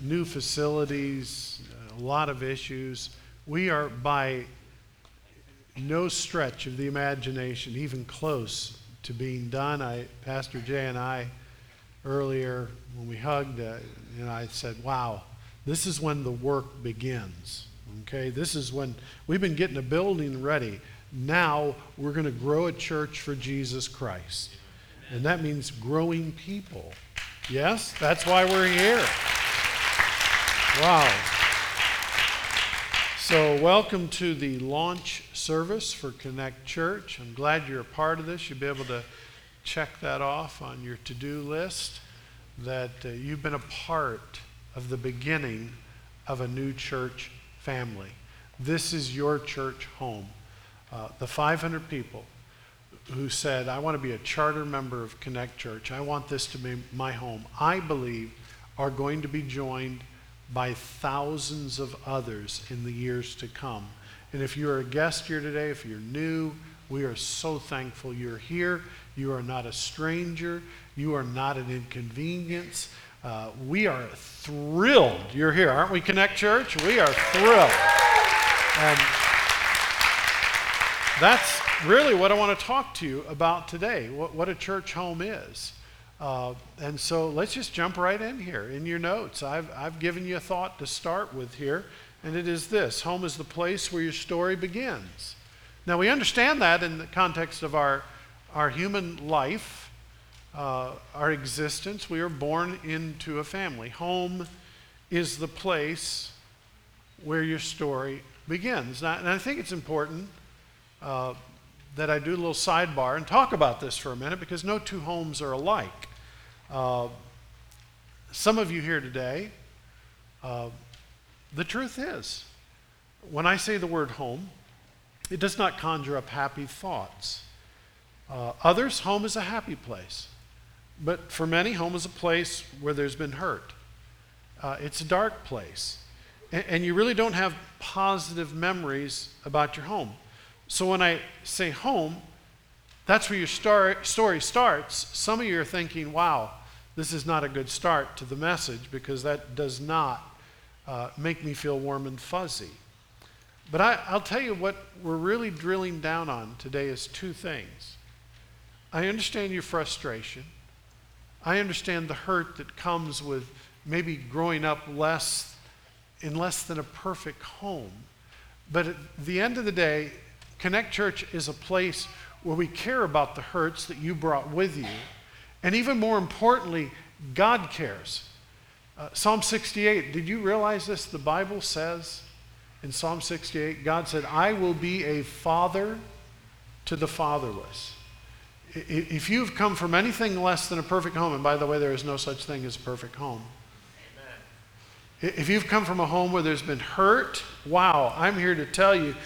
new facilities, a lot of issues. We are by no stretch of the imagination even close to being done. I, Pastor Jay and I, earlier when we hugged, uh, I said, "Wow, this is when the work begins." Okay, this is when we've been getting a building ready. Now we're going to grow a church for Jesus Christ, and that means growing people. Yes, that's why we're here. Wow. So, welcome to the launch service for Connect Church. I'm glad you're a part of this. You'll be able to check that off on your to do list that uh, you've been a part of the beginning of a new church family. This is your church home. Uh, the 500 people who said, I want to be a charter member of Connect Church, I want this to be my home, I believe are going to be joined by thousands of others in the years to come. And if you're a guest here today, if you're new, we are so thankful you're here. You are not a stranger. You are not an inconvenience. Uh, we are thrilled you're here. Aren't we, Connect Church? We are thrilled. And that's really what I want to talk to you about today what, what a church home is. Uh, and so let's just jump right in here. In your notes, I've, I've given you a thought to start with here, and it is this Home is the place where your story begins. Now, we understand that in the context of our, our human life, uh, our existence. We are born into a family. Home is the place where your story begins. Now, and I think it's important uh, that I do a little sidebar and talk about this for a minute because no two homes are alike. Uh, some of you here today, uh, the truth is, when I say the word home, it does not conjure up happy thoughts. Uh, others, home is a happy place. But for many, home is a place where there's been hurt. Uh, it's a dark place. And, and you really don't have positive memories about your home. So when I say home, that's where your star- story starts. Some of you are thinking, wow, this is not a good start to the message because that does not uh, make me feel warm and fuzzy. But I, I'll tell you what we're really drilling down on today is two things. I understand your frustration. I understand the hurt that comes with maybe growing up less in less than a perfect home. But at the end of the day, Connect Church is a place where we care about the hurts that you brought with you and even more importantly, God cares. Uh, Psalm 68, did you realize this? The Bible says in Psalm 68, God said, I will be a father to the fatherless. If you've come from anything less than a perfect home, and by the way, there is no such thing as a perfect home. Amen. If you've come from a home where there's been hurt, wow, I'm here to tell you,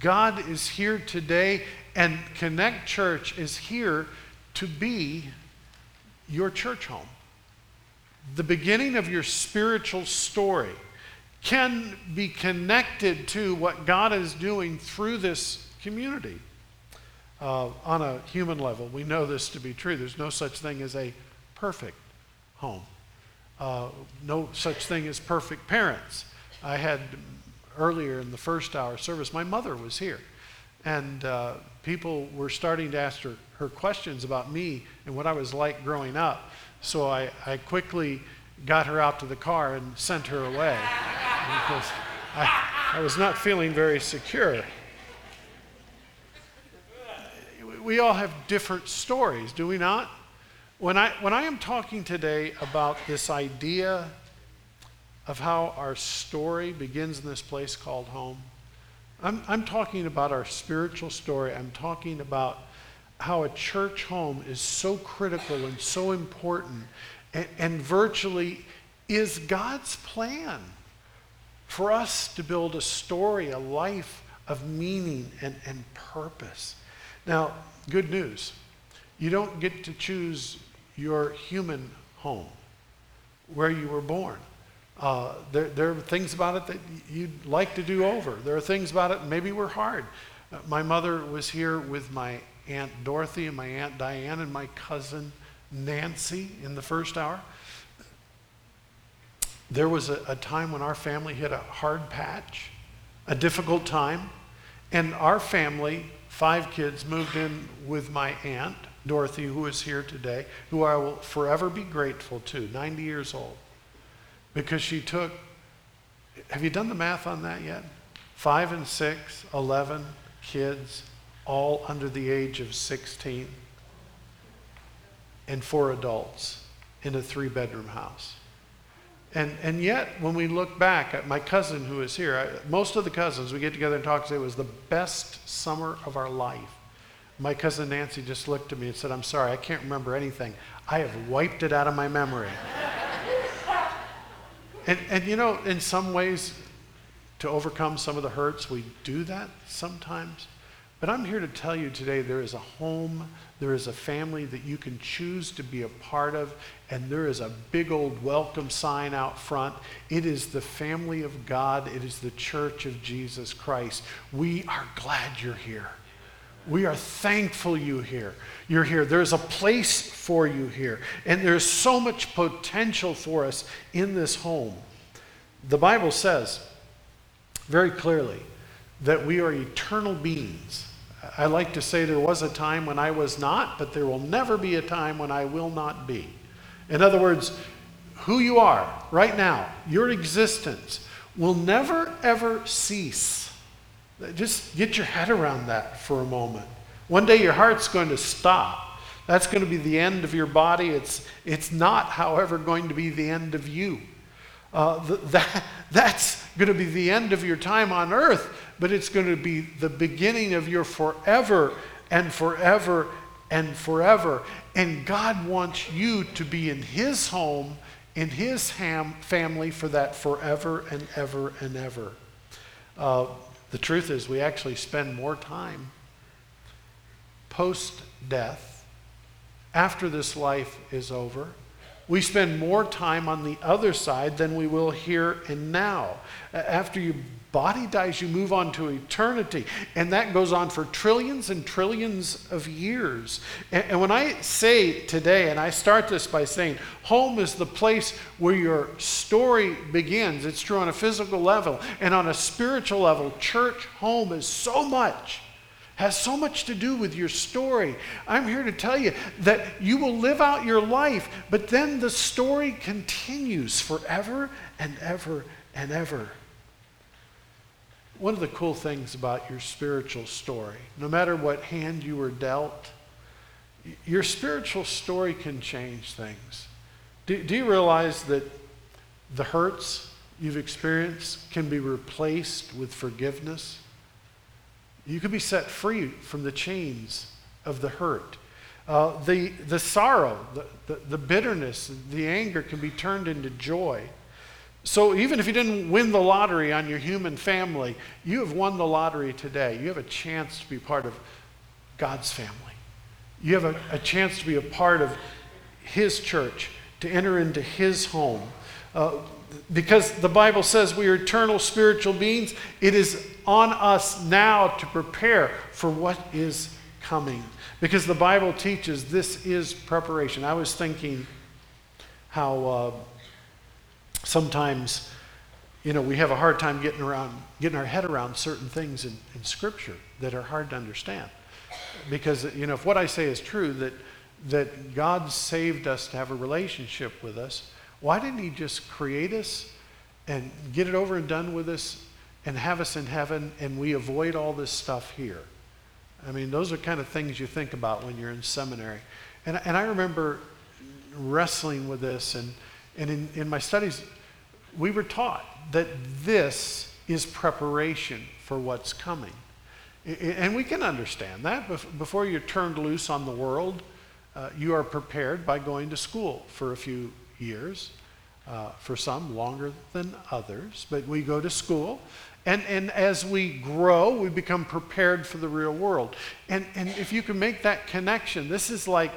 God is here today, and Connect Church is here to be your church home. The beginning of your spiritual story can be connected to what God is doing through this community. Uh, on a human level, we know this to be true. There's no such thing as a perfect home, uh, no such thing as perfect parents. I had earlier in the first hour service, my mother was here, and uh, people were starting to ask her, her questions about me and what I was like growing up. So I, I quickly got her out to the car and sent her away because I, I was not feeling very secure. We all have different stories, do we not? When I, when I am talking today about this idea of how our story begins in this place called home, I'm, I'm talking about our spiritual story. I'm talking about how a church home is so critical and so important and, and virtually is God's plan for us to build a story, a life of meaning and, and purpose. Now, good news. You don't get to choose your human home where you were born. Uh, there, there are things about it that you'd like to do over. There are things about it maybe were hard. Uh, my mother was here with my Aunt Dorothy and my Aunt Diane and my cousin Nancy in the first hour. There was a, a time when our family hit a hard patch, a difficult time, and our family, five kids, moved in with my aunt, Dorothy, who is here today, who I will forever be grateful to, 90 years old, because she took, have you done the math on that yet? Five and six, 11 kids, all under the age of 16, and four adults in a three bedroom house. And, and yet, when we look back at my cousin who is here, I, most of the cousins, we get together and talk and say it was the best summer of our life. My cousin Nancy just looked at me and said, I'm sorry, I can't remember anything. I have wiped it out of my memory. and, and you know, in some ways, to overcome some of the hurts, we do that sometimes. But I'm here to tell you today there is a home, there is a family that you can choose to be a part of, and there is a big old welcome sign out front. It is the family of God, it is the church of Jesus Christ. We are glad you're here. We are thankful you here. You're here. There's a place for you here. And there's so much potential for us in this home. The Bible says very clearly that we are eternal beings. I like to say there was a time when I was not, but there will never be a time when I will not be. In other words, who you are right now, your existence, will never ever cease. Just get your head around that for a moment. One day your heart's going to stop. That's going to be the end of your body. It's, it's not, however, going to be the end of you. Uh, that, that's going to be the end of your time on earth, but it's going to be the beginning of your forever and forever and forever. And God wants you to be in His home, in His ham, family for that forever and ever and ever. Uh, the truth is, we actually spend more time post death, after this life is over we spend more time on the other side than we will here and now. After your body dies, you move on to eternity. And that goes on for trillions and trillions of years. And, and when I say today, and I start this by saying, home is the place where your story begins. It's true on a physical level. And on a spiritual level, church home is so much has so much to do with your story. I'm here to tell you that you will live out your life, but then the story continues forever and ever and ever. One of the cool things about your spiritual story, no matter what hand you were dealt, your spiritual story can change things. Do, do you realize that the hurts you've experienced can be replaced with forgiveness? You can be set free from the chains of the hurt. Uh, the, the sorrow, the, the, the bitterness, the anger can be turned into joy. So even if you didn't win the lottery on your human family, you have won the lottery today. You have a chance to be part of God's family. You have a, a chance to be a part of His church, to enter into His home. Uh, because the Bible says we are eternal spiritual beings, it is on us now to prepare for what is coming. Because the Bible teaches this is preparation. I was thinking how uh, sometimes, you know, we have a hard time getting around, getting our head around certain things in, in Scripture that are hard to understand. Because, you know, if what I say is true, that, that God saved us to have a relationship with us, why didn't He just create us and get it over and done with us and have us in heaven and we avoid all this stuff here? I mean, those are kind of things you think about when you're in seminary. And, and I remember wrestling with this, and, and in, in my studies, we were taught that this is preparation for what's coming. And we can understand that. Before you're turned loose on the world, uh, you are prepared by going to school for a few years. Uh, for some, longer than others. But we go to school. And, and as we grow, we become prepared for the real world. And, and if you can make that connection, this is like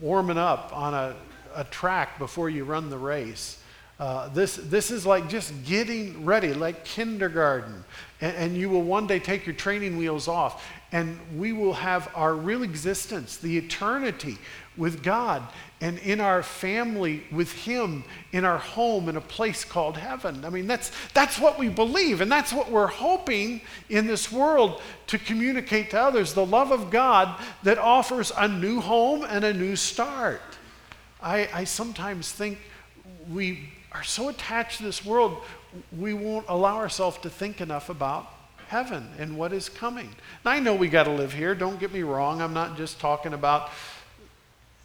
warming up on a, a track before you run the race. Uh, this, this is like just getting ready, like kindergarten. And, and you will one day take your training wheels off, and we will have our real existence, the eternity with God, and in our family with Him, in our home, in a place called heaven. I mean, that's, that's what we believe, and that's what we're hoping in this world to communicate to others the love of God that offers a new home and a new start. I, I sometimes think we are so attached to this world, we won't allow ourselves to think enough about heaven and what is coming. Now, I know we got to live here. Don't get me wrong. I'm not just talking about,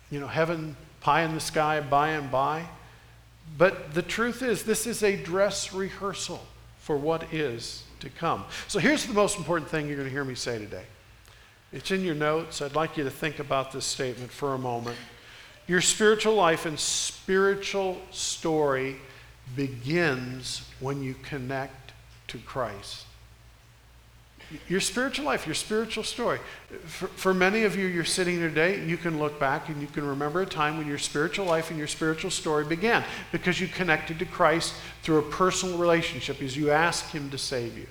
you know, heaven, pie in the sky, by and by. But the truth is, this is a dress rehearsal for what is to come. So here's the most important thing you're going to hear me say today. It's in your notes. I'd like you to think about this statement for a moment. Your spiritual life and spiritual story begins when you connect to Christ. Your spiritual life, your spiritual story. For, for, many of you, you're sitting here today, you can look back and you can remember a time when your spiritual life and your spiritual story began because you connected to Christ through a personal relationship as you asked Him to save you.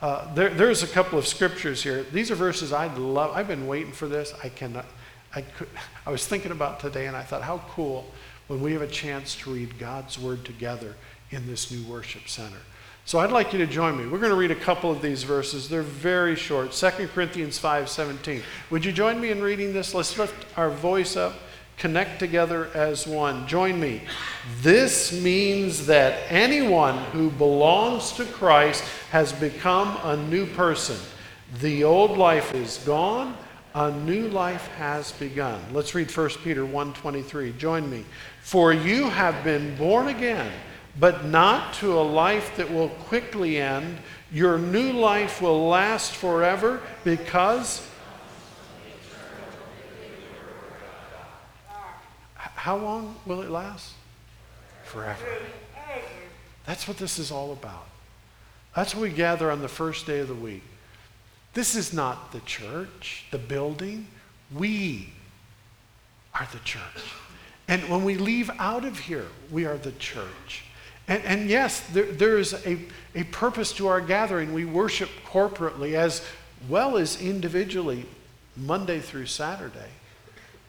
Uh, there, there's a couple of scriptures here. These are verses I love. I've been waiting for this. I cannot. I, could, I was thinking about today and I thought, how cool when we have a chance to read God's Word together in this new worship center. So I'd like you to join me. We're going to read a couple of these verses. They're very short. 2 Corinthians 5:17. Would you join me in reading this? Let's lift our voice up, connect together as one. Join me. This means that anyone who belongs to Christ has become a new person. The old life is gone a new life has begun. Let's read 1 Peter 1:23. Join me. For you have been born again, but not to a life that will quickly end. Your new life will last forever because How long will it last? Forever. That's what this is all about. That's what we gather on the first day of the week. This is not the church, the building. We are the church. And when we leave out of here, we are the church. And, and yes, there, there is a, a purpose to our gathering. We worship corporately as well as individually, Monday through Saturday.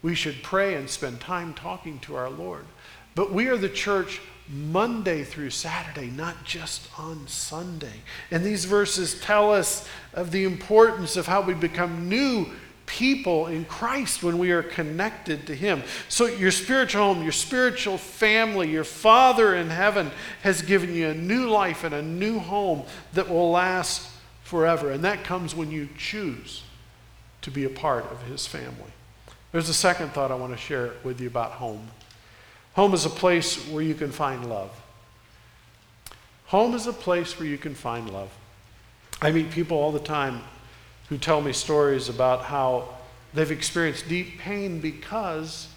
We should pray and spend time talking to our Lord. But we are the church Monday through Saturday, not just on Sunday. And these verses tell us of the importance of how we become new people in Christ when we are connected to Him. So, your spiritual home, your spiritual family, your Father in heaven has given you a new life and a new home that will last forever. And that comes when you choose to be a part of His family. There's a second thought I want to share with you about home. Home is a place where you can find love. Home is a place where you can find love. I meet people all the time who tell me stories about how they've experienced deep pain because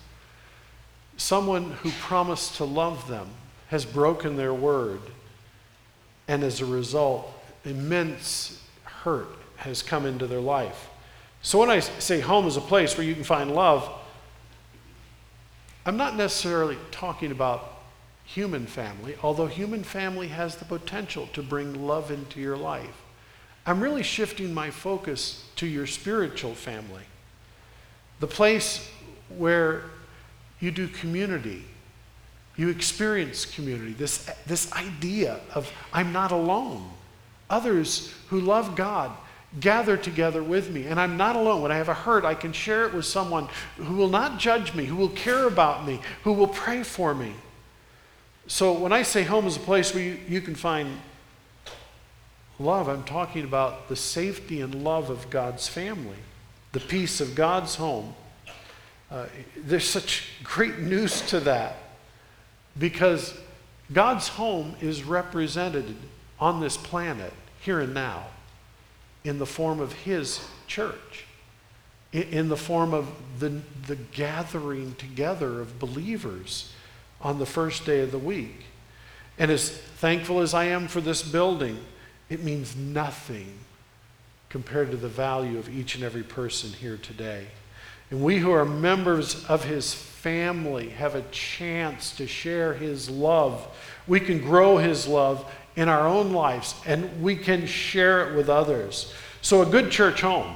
someone who promised to love them has broken their word. And as a result, immense hurt has come into their life. So when I say home is a place where you can find love, I'm not necessarily talking about human family, although human family has the potential to bring love into your life. I'm really shifting my focus to your spiritual family, the place where you do community, you experience community, this, this idea of I'm not alone. Others who love God gather together with me. And I'm not alone. When I have a hurt, I can share it with someone who will not judge me, who will care about me, who will pray for me. So when I say home is a place where you, you can find love, I'm talking about the safety and love of God's family, the peace of God's home. Uh, there's such great news to that because God's home is represented on this planet here and now in the form of his church, in the form of the, the gathering together of believers on the first day of the week. And as thankful as I am for this building, it means nothing compared to the value of each and every person here today. And we who are members of his family have a chance to share his love. We can grow his love in our own lives and we can share it with others. So, a good church home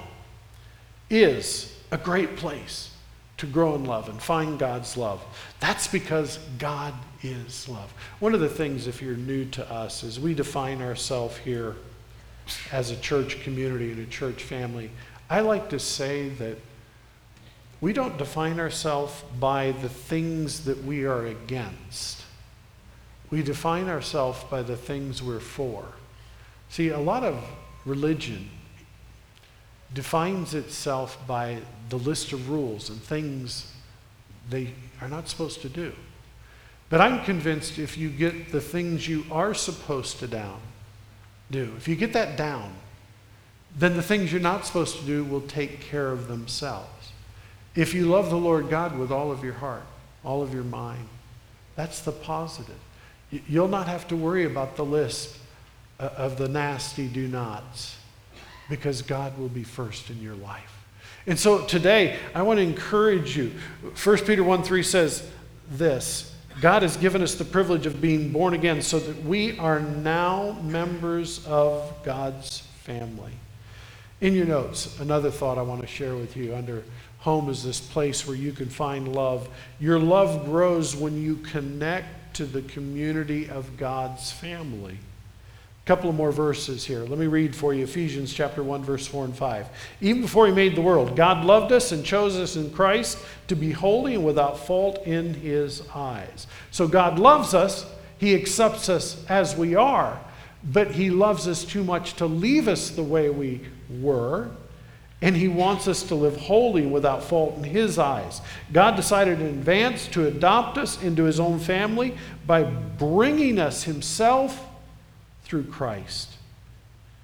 is a great place to grow in love and find God's love. That's because God is love. One of the things, if you're new to us, is we define ourselves here as a church community and a church family. I like to say that we don't define ourselves by the things that we are against. We define ourselves by the things we're for. See, a lot of religion defines itself by the list of rules and things they are not supposed to do. But I'm convinced if you get the things you are supposed to down, do, if you get that down, then the things you're not supposed to do will take care of themselves. If you love the Lord God with all of your heart, all of your mind, that's the positive. You'll not have to worry about the list uh, of the nasty do nots because God will be first in your life. And so today, I want to encourage you. 1 Peter 1 3 says this God has given us the privilege of being born again so that we are now members of God's family. In your notes, another thought I want to share with you under home is this place where you can find love. Your love grows when you connect to the community of God's family A couple of more verses here. Let me read for you Ephesians chapter 1 verse 4 and 5. Even before he made the world, God loved us and chose us in Christ to be holy and without fault in his eyes. So God loves us, he accepts us as we are, but he loves us too much to leave us the way we were. And he wants us to live holy and without fault in his eyes. God decided in advance to adopt us into his own family by bringing us himself through Christ.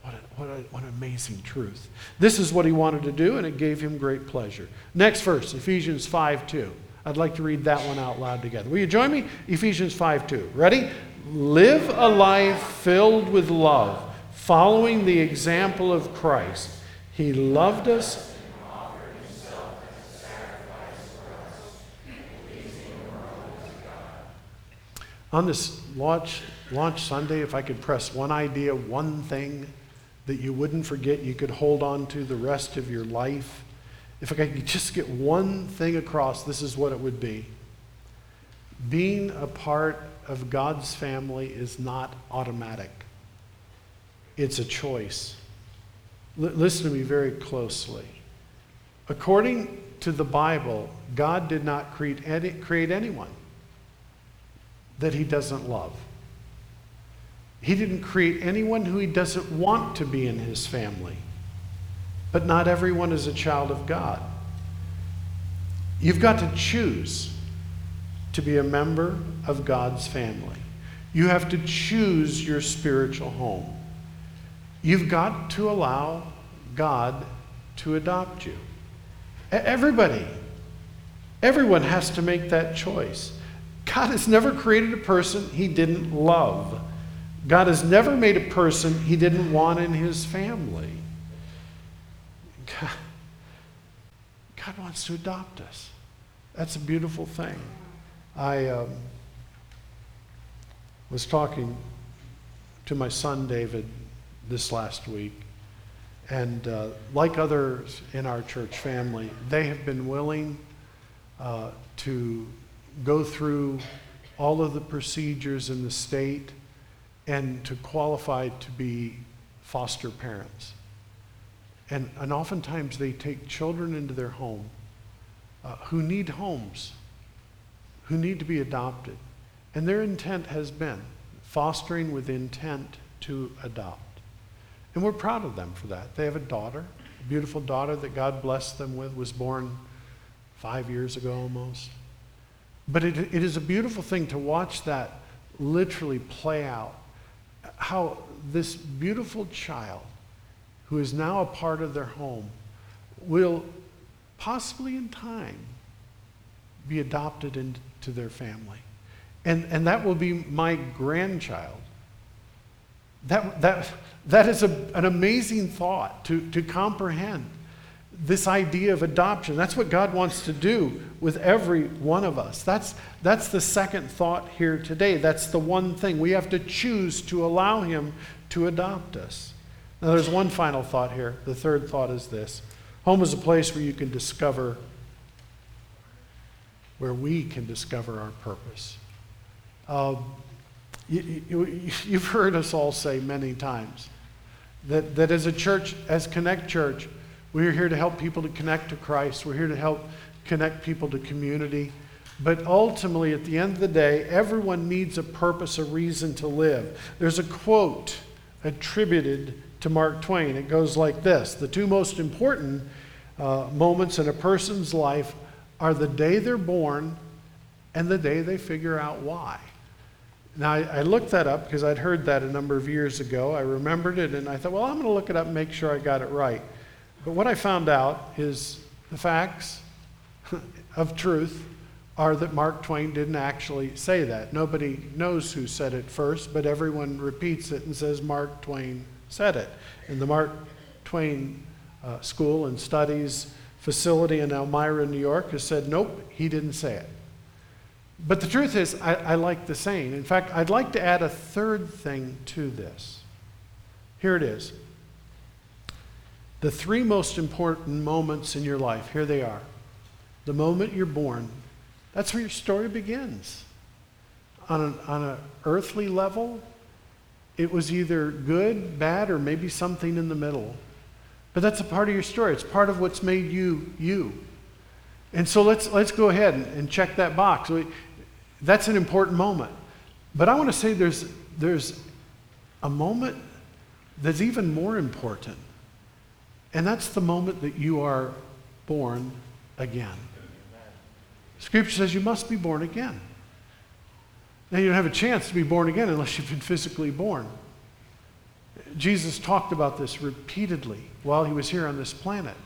What, a, what, a, what an amazing truth. This is what he wanted to do, and it gave him great pleasure. Next verse, Ephesians 5 2. I'd like to read that one out loud together. Will you join me? Ephesians 5 2. Ready? Live a life filled with love, following the example of Christ. He loved us on this launch launch Sunday, if I could press one idea, one thing that you wouldn't forget, you could hold on to the rest of your life, if I could just get one thing across, this is what it would be. Being a part of God's family is not automatic, it's a choice. L- listen to me very closely. According to the Bible, God did not create, any, create anyone that he doesn't love. He didn't create anyone who he doesn't want to be in his family. But not everyone is a child of God. You've got to choose to be a member of God's family. You have to choose your spiritual home. You've got to allow God to adopt you. Everybody, everyone has to make that choice. God has never created a person he didn't love. God has never made a person he didn't want in his family. God, wants to adopt us. That's a beautiful thing. I um, was talking to my son David this last week, and uh, like others in our church family, they have been willing uh, to go through all of the procedures in the state and to qualify to be foster parents. And, and oftentimes they take children into their home uh, who need homes, who need to be adopted. And their intent has been fostering with intent to adopt. And we're proud of them for that. They have a daughter, a beautiful daughter that God blessed them with, was born five years ago almost. But it, it is a beautiful thing to watch that literally play out how this beautiful child, who is now a part of their home, will possibly in time be adopted into their family. And, and that will be my grandchild. That, that, that is a, an amazing thought to, to comprehend this idea of adoption. That's what God wants to do with every one of us. That's, that's the second thought here today. That's the one thing. We have to choose to allow Him to adopt us. Now, there's one final thought here. The third thought is this home is a place where you can discover, where we can discover our purpose. Uh, you, you, you've heard us all say many times that, that as a church, as Connect Church, we're here to help people to connect to Christ. We're here to help connect people to community. But ultimately, at the end of the day, everyone needs a purpose, a reason to live. There's a quote attributed to Mark Twain. It goes like this The two most important uh, moments in a person's life are the day they're born and the day they figure out why. Now, I, I looked that up because I'd heard that a number of years ago. I remembered it and I thought, well, I'm going to look it up and make sure I got it right. But what I found out is the facts of truth are that Mark Twain didn't actually say that. Nobody knows who said it first, but everyone repeats it and says Mark Twain said it. And the Mark Twain uh, School and Studies facility in Elmira, New York has said, nope, he didn't say it. But the truth is, I, I like the saying. In fact, I'd like to add a third thing to this. Here it is the three most important moments in your life, here they are. The moment you're born, that's where your story begins. On an, on an earthly level, it was either good, bad, or maybe something in the middle. But that's a part of your story. It's part of what's made you you. And so let's, let's go ahead and, and check that box. That's an important moment. But I want to say there's, there's a moment that's even more important. And that's the moment that you are born again. Scripture says you must be born again. Now, you don't have a chance to be born again unless you've been physically born. Jesus talked about this repeatedly while he was here on this planet.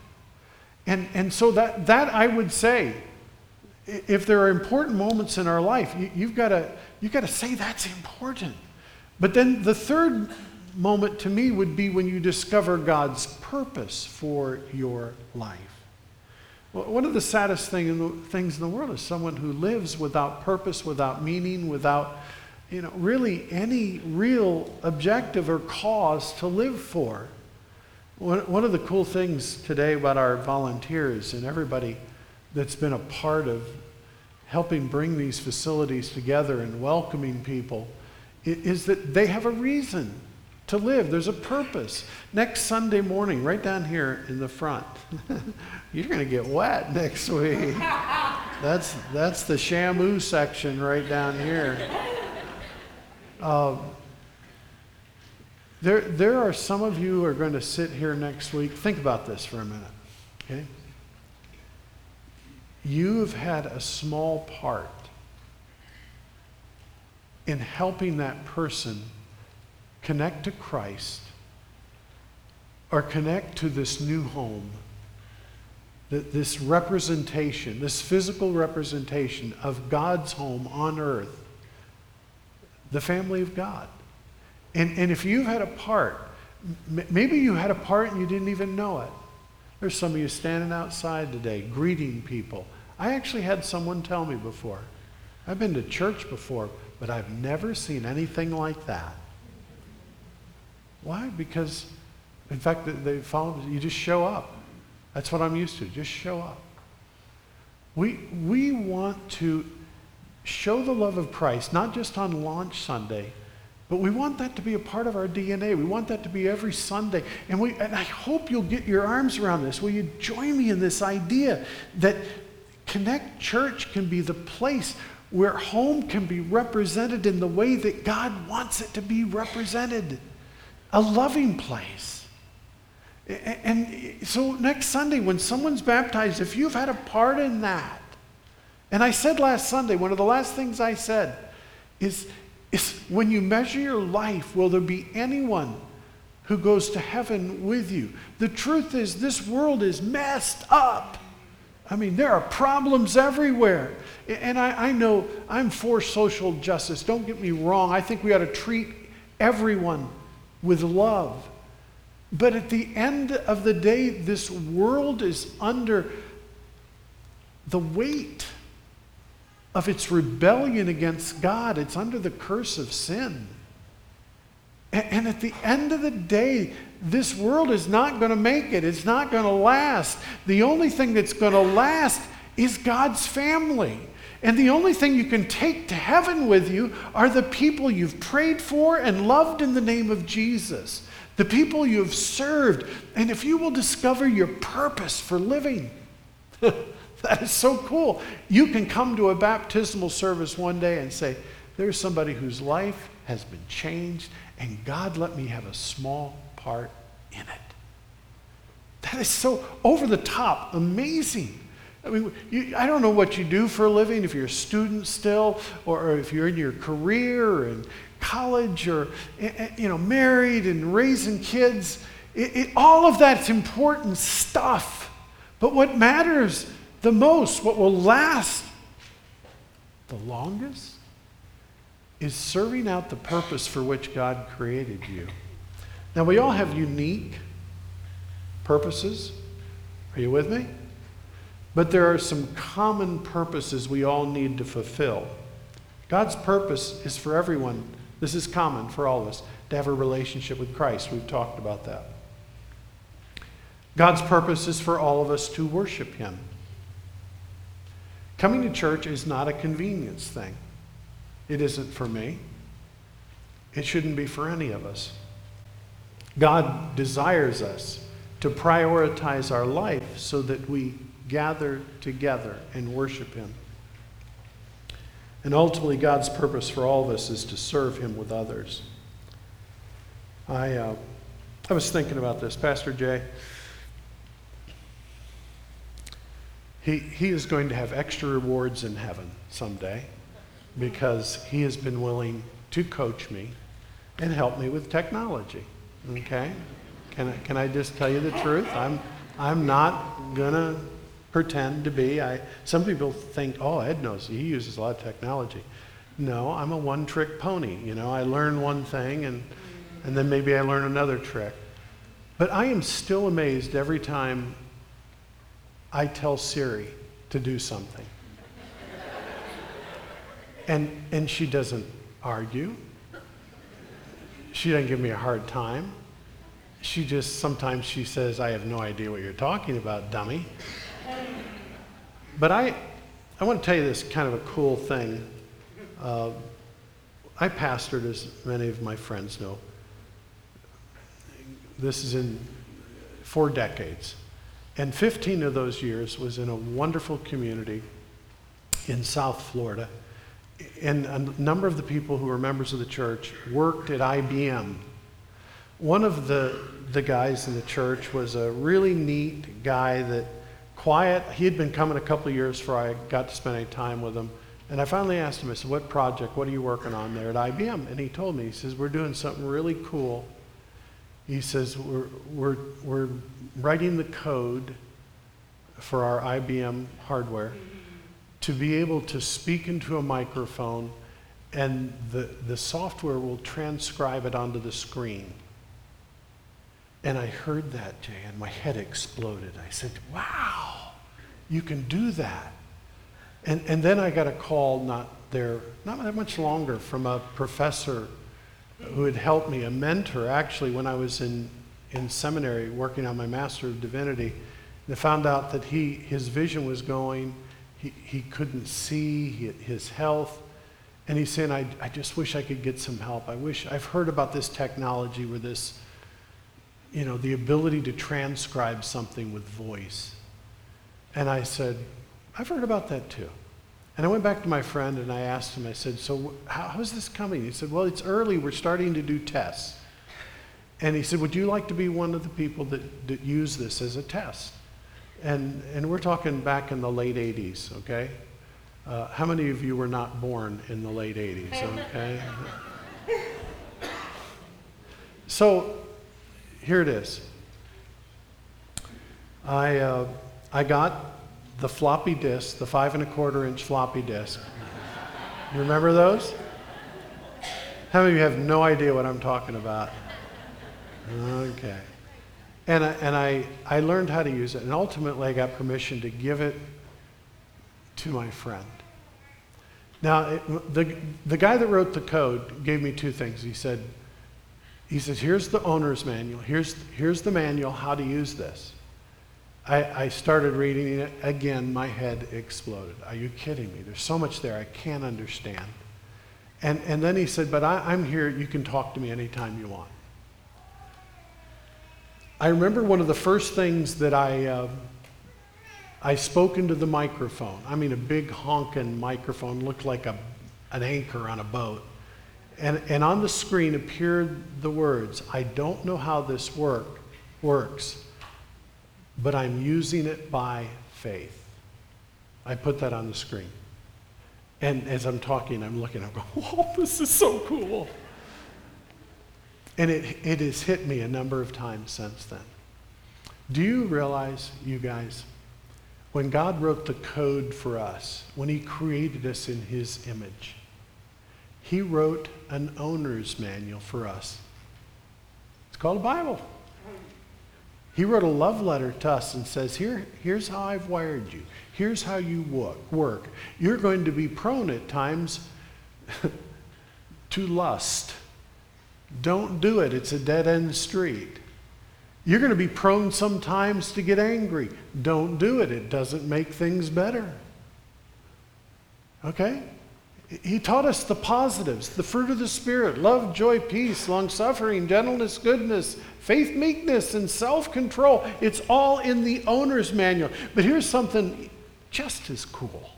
And, and so, that, that I would say, if there are important moments in our life, you, you've got to you've got to say that's important. But then the third moment to me would be when you discover God's purpose for your life. Well, one of the saddest thing in the, things in the world is someone who lives without purpose, without meaning, without you know, really any real objective or cause to live for. One, one of the cool things today about our volunteers and everybody that's been a part of helping bring these facilities together and welcoming people is that they have a reason to live. There's a purpose. Next Sunday morning, right down here in the front, you're going to get wet next week. That's, that's the Shamu section right down here. Um, there, there are some of you who are going to sit here next week. Think about this for a minute, okay? You have had a small part in helping that person connect to Christ or connect to this new home, that this representation, this physical representation of God's home on earth, the family of God. And, and if you've had a part, maybe you had a part and you didn't even know it. There's some of you standing outside today greeting people. I actually had someone tell me before. I've been to church before, but I've never seen anything like that. Why? Because, in fact, they found you just show up. That's what I'm used to. Just show up. We, we want to show the love of Christ, not just on launch Sunday, but we want that to be a part of our DNA. We want that to be every Sunday. And, we, and I hope you'll get your arms around this. Will you join me in this idea that Connect Church can be the place where home can be represented in the way that God wants it to be represented? a loving place. And so next Sunday, when someone's baptized, if you've had a part in that, and I said last Sunday, one of the last things I said is, is when you measure your life, will there be anyone who goes to heaven with you? The truth is, this world is messed up. I mean, there are problems everywhere. And I, I know I'm for social justice. Don't get me wrong. I think we ought to treat everyone with love. But at the end of the day, this world is under the weight of its rebellion against God. It's under the curse of sin. And, and at the end of the day, this world is not going to make it. It's not going to last. The only thing that's going to last is God's family. And the only thing you can take to heaven with you are the people you've prayed for and loved in the name of Jesus, the people you have served. And if you will discover your purpose for living, that is so cool. You can come to a baptismal service one day and say, There's somebody whose life has been changed, and God let me have a small part in it. That is so over the top, amazing. I mean, you, I don't know what you do for a living, if you're a student still, or, or if you're in your career in college, or you know, married and raising kids. It, it, all of that's important stuff. But what matters the most, what will last the longest, is serving out the purpose for which God created you. Now, we all have unique purposes. Are you with me? But there are some common purposes we all need to fulfill. God's purpose is for everyone. This is common for all of us to have a relationship with Christ. We've talked about that. God's purpose is for all of us to worship Him. Coming to church is not a convenience thing. It isn't for me. It shouldn't be for any of us. God desires us to prioritize our life so that we gather together and worship Him. And ultimately, God's purpose for all of us is to serve Him with others. I, uh, I was thinking about this, Pastor Jay. He, he is going to have extra rewards in heaven someday because he has been willing to coach me and help me with technology. Okay? Can I, can I just tell you the truth? I'm, I'm not going to pretend to be. I, some people think, oh, Ed knows, he uses a lot of technology. No, I'm a one trick pony. You know, I learn one thing and, and then maybe I learn another trick. But I am still amazed every time I tell Siri to do something. and, and she doesn't argue. She doesn't give me a hard time. She just, sometimes she says, I have no idea what you're talking about, dummy. But I, I want to tell you this kind of a cool thing. Uh, I pastored, as many of my friends know. This is in four decades. And 15 of those years was in a wonderful community in South Florida. And a number of the people who were members of the church worked at IBM. One of the, the guys in the church was a really neat guy that quiet. He had been coming a couple years before I got to spend any time with him. And I finally asked him, I said, What project, what are you working on there at IBM? And he told me, he says, We're doing something really cool. He says, We're, we're, we're writing the code for our IBM hardware to be able to speak into a microphone and the, the software will transcribe it onto the screen. And I heard that, Jay, and my head exploded. I said, wow, you can do that. And, and then I got a call not there, not that much longer, from a professor who had helped me, a mentor, actually, when I was in, in seminary working on my Master of Divinity. And I found out that he, his vision was going, he, he couldn't see, he, his health. And he's saying, I, I just wish I could get some help. I wish, I've heard about this technology where this you know, the ability to transcribe something with voice. And I said, I've heard about that too. And I went back to my friend and I asked him, I said, So how, how's this coming? He said, Well, it's early. We're starting to do tests. And he said, Would you like to be one of the people that, that use this as a test? And, and we're talking back in the late 80s, okay? Uh, how many of you were not born in the late 80s, okay? so here it is. I, uh, I got the floppy disk, the five and a quarter inch floppy disk. You remember those? How many of you have no idea what I'm talking about? Okay. And, I, and I, I learned how to use it. And ultimately, I got permission to give it to my friend. Now, it, the, the guy that wrote the code gave me two things. He said, he says, here's the owner's manual. Here's, here's the manual how to use this. I, I started reading it. Again, my head exploded. Are you kidding me? There's so much there I can't understand. And, and then he said, But I, I'm here. You can talk to me anytime you want. I remember one of the first things that I, uh, I spoke into the microphone. I mean, a big honking microphone looked like a, an anchor on a boat. And, and on the screen appeared the words, I don't know how this work, works, but I'm using it by faith. I put that on the screen. And as I'm talking, I'm looking, I'm going, whoa, this is so cool. And it, it has hit me a number of times since then. Do you realize, you guys, when God wrote the code for us, when He created us in His image, He wrote an owner's manual for us. It's called a Bible. He wrote a love letter to us and says, Here, here's how I've wired you. Here's how you work. You're going to be prone at times to lust. Don't do it, it's a dead end street. You're going to be prone sometimes to get angry. Don't do it, it doesn't make things better. Okay? He taught us the positives, the fruit of the Spirit love, joy, peace, long suffering, gentleness, goodness, faith, meekness, and self control. It's all in the owner's manual. But here's something just as cool,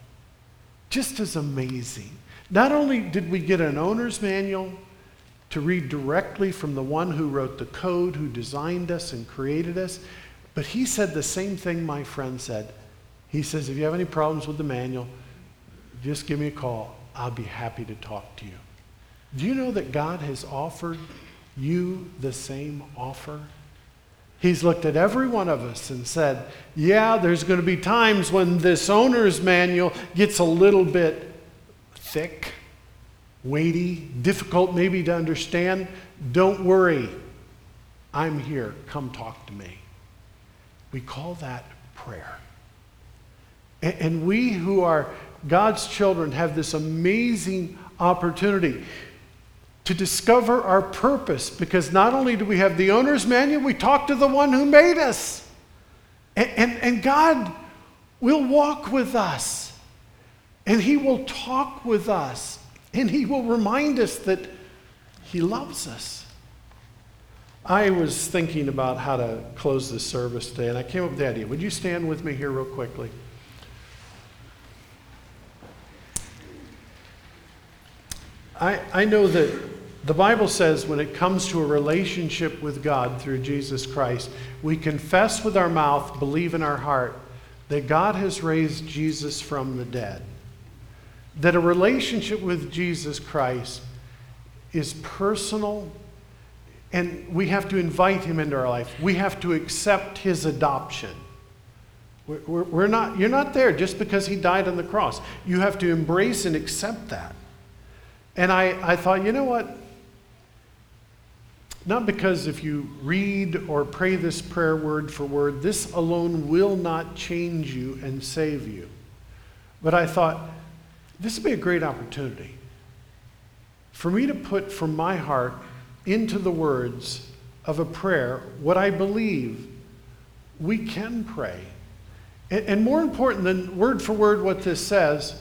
just as amazing. Not only did we get an owner's manual to read directly from the one who wrote the code, who designed us and created us, but he said the same thing my friend said. He says, if you have any problems with the manual, just give me a call. I'll be happy to talk to you. Do you know that God has offered you the same offer? He's looked at every one of us and said, Yeah, there's going to be times when this owner's manual gets a little bit thick, weighty, difficult maybe to understand. Don't worry. I'm here. Come talk to me. We call that prayer. And we who are God's children have this amazing opportunity to discover our purpose because not only do we have the owner's manual, we talk to the one who made us. And, and, and God will walk with us, and He will talk with us, and He will remind us that He loves us. I was thinking about how to close this service today, and I came up with the idea. Would you stand with me here, real quickly? I, I know that the Bible says when it comes to a relationship with God through Jesus Christ, we confess with our mouth, believe in our heart that God has raised Jesus from the dead. That a relationship with Jesus Christ is personal, and we have to invite him into our life. We have to accept his adoption. We're, we're not, you're not there just because he died on the cross. You have to embrace and accept that. And I, I thought, you know what? Not because if you read or pray this prayer word for word, this alone will not change you and save you. But I thought, this would be a great opportunity for me to put from my heart into the words of a prayer what I believe we can pray. And, and more important than word for word what this says,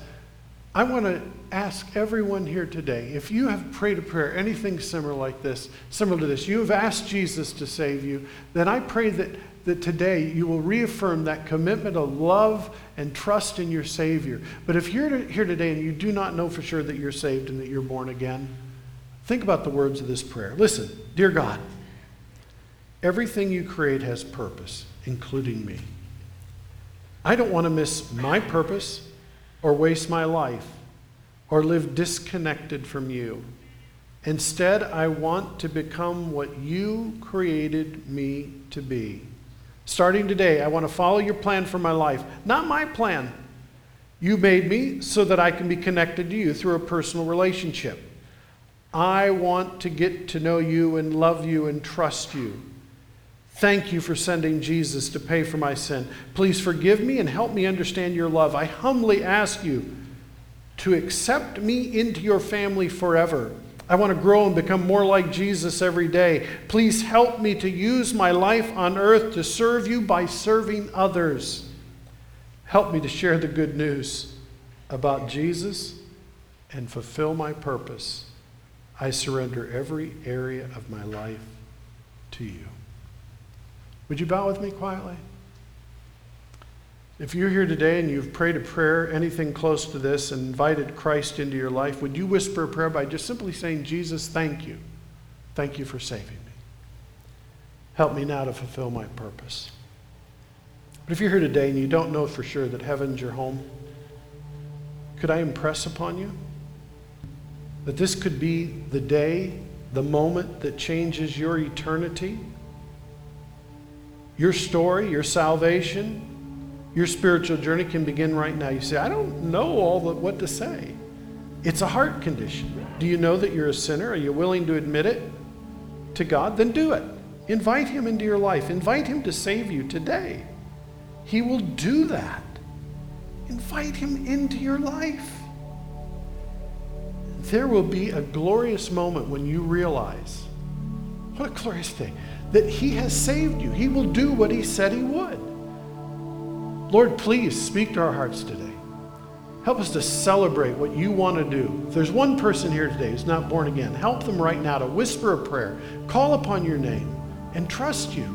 I want to ask everyone here today if you have prayed a prayer, anything similar like this, similar to this, you have asked Jesus to save you, then I pray that, that today you will reaffirm that commitment of love and trust in your Savior. But if you're here today and you do not know for sure that you're saved and that you're born again, think about the words of this prayer. Listen, dear God, everything you create has purpose, including me. I don't want to miss my purpose or waste my life or live disconnected from you. Instead, I want to become what you created me to be. Starting today, I want to follow your plan for my life, not my plan. You made me so that I can be connected to you through a personal relationship. I want to get to know you and love you and trust you. Thank you for sending Jesus to pay for my sin. Please forgive me and help me understand your love. I humbly ask you to accept me into your family forever. I want to grow and become more like Jesus every day. Please help me to use my life on earth to serve you by serving others. Help me to share the good news about Jesus and fulfill my purpose. I surrender every area of my life to you. Would you bow with me quietly? If you're here today and you've prayed a prayer, anything close to this, and invited Christ into your life, would you whisper a prayer by just simply saying, Jesus, thank you. Thank you for saving me. Help me now to fulfill my purpose. But if you're here today and you don't know for sure that heaven's your home, could I impress upon you that this could be the day, the moment that changes your eternity? Your story, your salvation, your spiritual journey can begin right now. You say, I don't know all the, what to say. It's a heart condition. Do you know that you're a sinner? Are you willing to admit it to God? Then do it. Invite Him into your life. Invite Him to save you today. He will do that. Invite Him into your life. There will be a glorious moment when you realize what a glorious thing that He has saved you. He will do what He said He would. Lord, please speak to our hearts today. Help us to celebrate what you want to do. If there's one person here today who's not born again, help them right now to whisper a prayer, call upon your name, and trust you.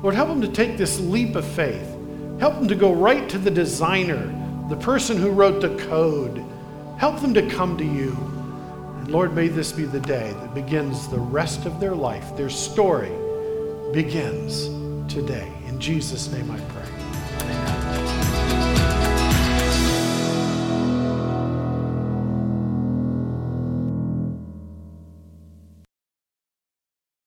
Lord, help them to take this leap of faith. Help them to go right to the designer, the person who wrote the code. Help them to come to you. And Lord, may this be the day that begins the rest of their life. Their story begins today. In Jesus' name I pray. Amen.